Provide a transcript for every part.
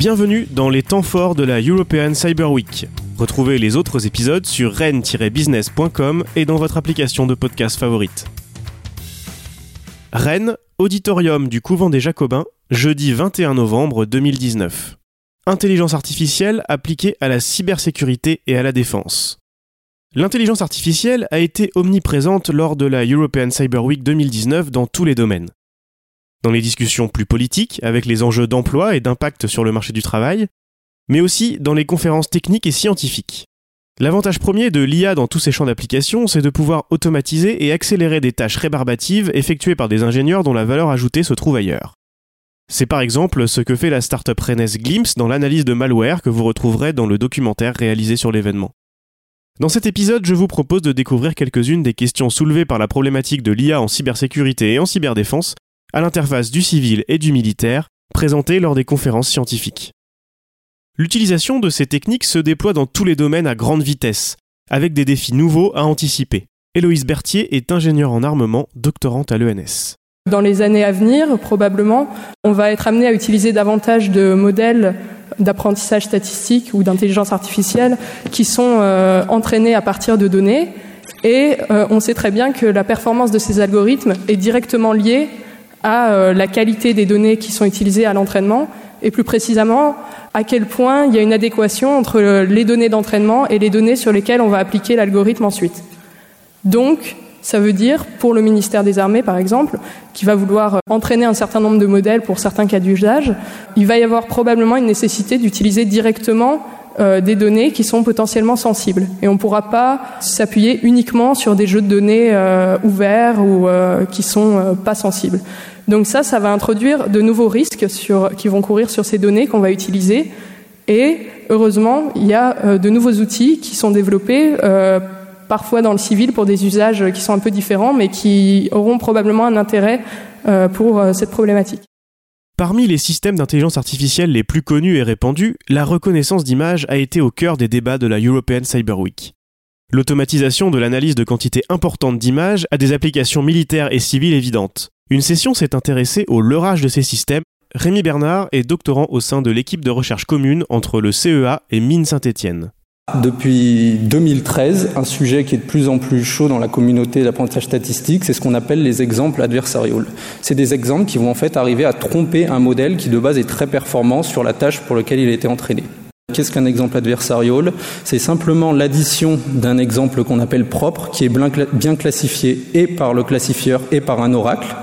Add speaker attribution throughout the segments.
Speaker 1: Bienvenue dans les temps forts de la European Cyber Week. Retrouvez les autres épisodes sur rennes-business.com et dans votre application de podcast favorite. Rennes, auditorium du couvent des Jacobins, jeudi 21 novembre 2019. Intelligence artificielle appliquée à la cybersécurité et à la défense. L'intelligence artificielle a été omniprésente lors de la European Cyber Week 2019 dans tous les domaines. Dans les discussions plus politiques, avec les enjeux d'emploi et d'impact sur le marché du travail, mais aussi dans les conférences techniques et scientifiques. L'avantage premier de l'IA dans tous ces champs d'application, c'est de pouvoir automatiser et accélérer des tâches rébarbatives effectuées par des ingénieurs dont la valeur ajoutée se trouve ailleurs. C'est par exemple ce que fait la startup Rennes Glimpse dans l'analyse de malware que vous retrouverez dans le documentaire réalisé sur l'événement. Dans cet épisode, je vous propose de découvrir quelques-unes des questions soulevées par la problématique de l'IA en cybersécurité et en cyberdéfense à l'interface du civil et du militaire, présentées lors des conférences scientifiques. L'utilisation de ces techniques se déploie dans tous les domaines à grande vitesse, avec des défis nouveaux à anticiper. Héloïse Berthier est ingénieure en armement, doctorante à l'ENS.
Speaker 2: Dans les années à venir, probablement, on va être amené à utiliser davantage de modèles d'apprentissage statistique ou d'intelligence artificielle qui sont euh, entraînés à partir de données. Et euh, on sait très bien que la performance de ces algorithmes est directement liée à euh, la qualité des données qui sont utilisées à l'entraînement et plus précisément à quel point il y a une adéquation entre les données d'entraînement et les données sur lesquelles on va appliquer l'algorithme ensuite. Donc, ça veut dire, pour le ministère des Armées par exemple, qui va vouloir entraîner un certain nombre de modèles pour certains cas d'usage, il va y avoir probablement une nécessité d'utiliser directement euh, des données qui sont potentiellement sensibles. Et on ne pourra pas s'appuyer uniquement sur des jeux de données euh, ouverts ou euh, qui sont pas sensibles. Donc ça, ça va introduire de nouveaux risques qui vont courir sur ces données qu'on va utiliser. Et heureusement, il y a euh, de nouveaux outils qui sont développés, euh, parfois dans le civil pour des usages qui sont un peu différents, mais qui auront probablement un intérêt euh, pour cette problématique.
Speaker 1: Parmi les systèmes d'intelligence artificielle les plus connus et répandus, la reconnaissance d'images a été au cœur des débats de la European Cyber Week. L'automatisation de l'analyse de quantités importantes d'images a des applications militaires et civiles évidentes. Une session s'est intéressée au leurrage de ces systèmes. Rémi Bernard est doctorant au sein de l'équipe de recherche commune entre le CEA et Mine Saint-Étienne.
Speaker 3: Depuis 2013, un sujet qui est de plus en plus chaud dans la communauté d'apprentissage statistique, c'est ce qu'on appelle les exemples adversariaux. C'est des exemples qui vont en fait arriver à tromper un modèle qui de base est très performant sur la tâche pour laquelle il a été entraîné. Qu'est-ce qu'un exemple adversarial? C'est simplement l'addition d'un exemple qu'on appelle propre, qui est bien classifié et par le classifieur et par un oracle,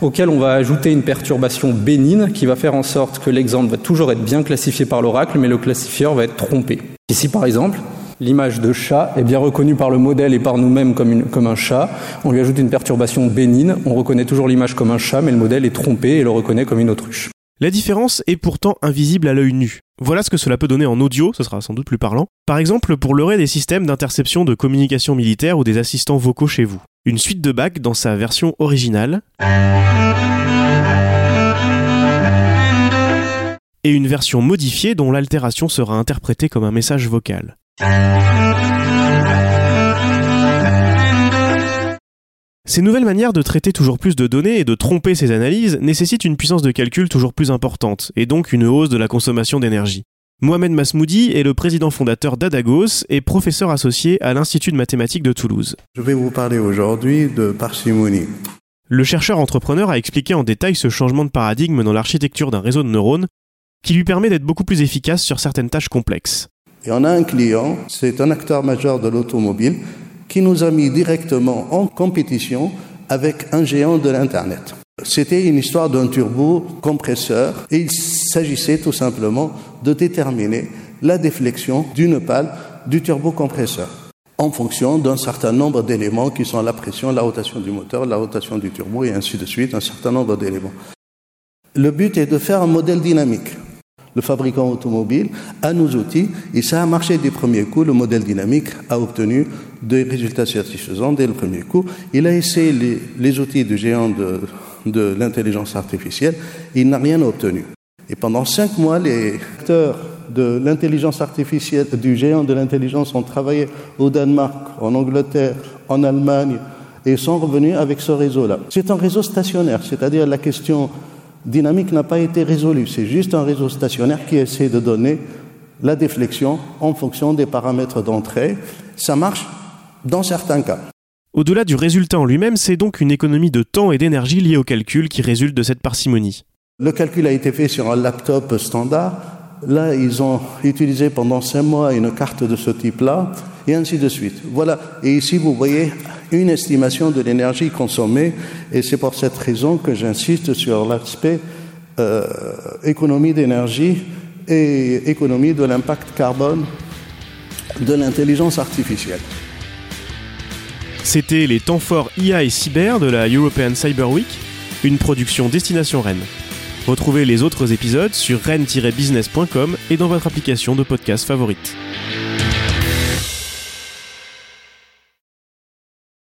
Speaker 3: auquel on va ajouter une perturbation bénigne qui va faire en sorte que l'exemple va toujours être bien classifié par l'oracle, mais le classifieur va être trompé. Ici, par exemple, l'image de chat est bien reconnue par le modèle et par nous-mêmes comme, un chat. On lui ajoute une perturbation bénigne, on reconnaît toujours l'image comme un chat, mais le modèle est trompé et le reconnaît comme une autruche.
Speaker 1: La différence est pourtant invisible à l'œil nu. Voilà ce que cela peut donner en audio, ce sera sans doute plus parlant. Par exemple, pour leurrer des systèmes d'interception de communication militaire ou des assistants vocaux chez vous. Une suite de bacs dans sa version originale. Et une version modifiée dont l'altération sera interprétée comme un message vocal. Ces nouvelles manières de traiter toujours plus de données et de tromper ces analyses nécessitent une puissance de calcul toujours plus importante, et donc une hausse de la consommation d'énergie. Mohamed Masmoudi est le président fondateur d'Adagos et professeur associé à l'Institut de mathématiques de Toulouse.
Speaker 4: Je vais vous parler aujourd'hui de parcimonie.
Speaker 1: Le chercheur entrepreneur a expliqué en détail ce changement de paradigme dans l'architecture d'un réseau de neurones qui lui permet d'être beaucoup plus efficace sur certaines tâches complexes.
Speaker 4: Et on a un client, c'est un acteur majeur de l'automobile, qui nous a mis directement en compétition avec un géant de l'Internet. C'était une histoire d'un turbo compresseur et il s'agissait tout simplement de déterminer la déflexion d'une pale du turbo compresseur en fonction d'un certain nombre d'éléments qui sont la pression, la rotation du moteur, la rotation du turbo et ainsi de suite, un certain nombre d'éléments. Le but est de faire un modèle dynamique le fabricant automobile, à nos outils, et ça a marché du premier coup. Le modèle dynamique a obtenu des résultats satisfaisants dès le premier coup. Il a essayé les, outils du géant de, l'intelligence artificielle, il n'a rien obtenu. Et pendant cinq mois, les acteurs de l'intelligence artificielle, du géant de l'intelligence ont travaillé au Danemark, en Angleterre, en Allemagne, et sont revenus avec ce réseau-là. C'est un réseau stationnaire, c'est-à-dire la question dynamique n'a pas été résolue. C'est juste un réseau stationnaire qui essaie de donner la déflexion en fonction des paramètres d'entrée. Ça marche dans certains cas.
Speaker 1: Au-delà du résultat en lui-même, c'est donc une économie de temps et d'énergie liée au calcul qui résulte de cette parcimonie.
Speaker 4: Le calcul a été fait sur un laptop standard. Là, ils ont utilisé pendant cinq mois une carte de ce type-là, et ainsi de suite. Voilà. Et ici, vous voyez une estimation de l'énergie consommée, et c'est pour cette raison que j'insiste sur l'aspect euh, économie d'énergie et économie de l'impact carbone de l'intelligence artificielle.
Speaker 1: C'était les temps forts IA et cyber de la European Cyber Week, une production destination Rennes. Retrouvez les autres épisodes sur rennes-business.com et dans votre application de podcast favorite.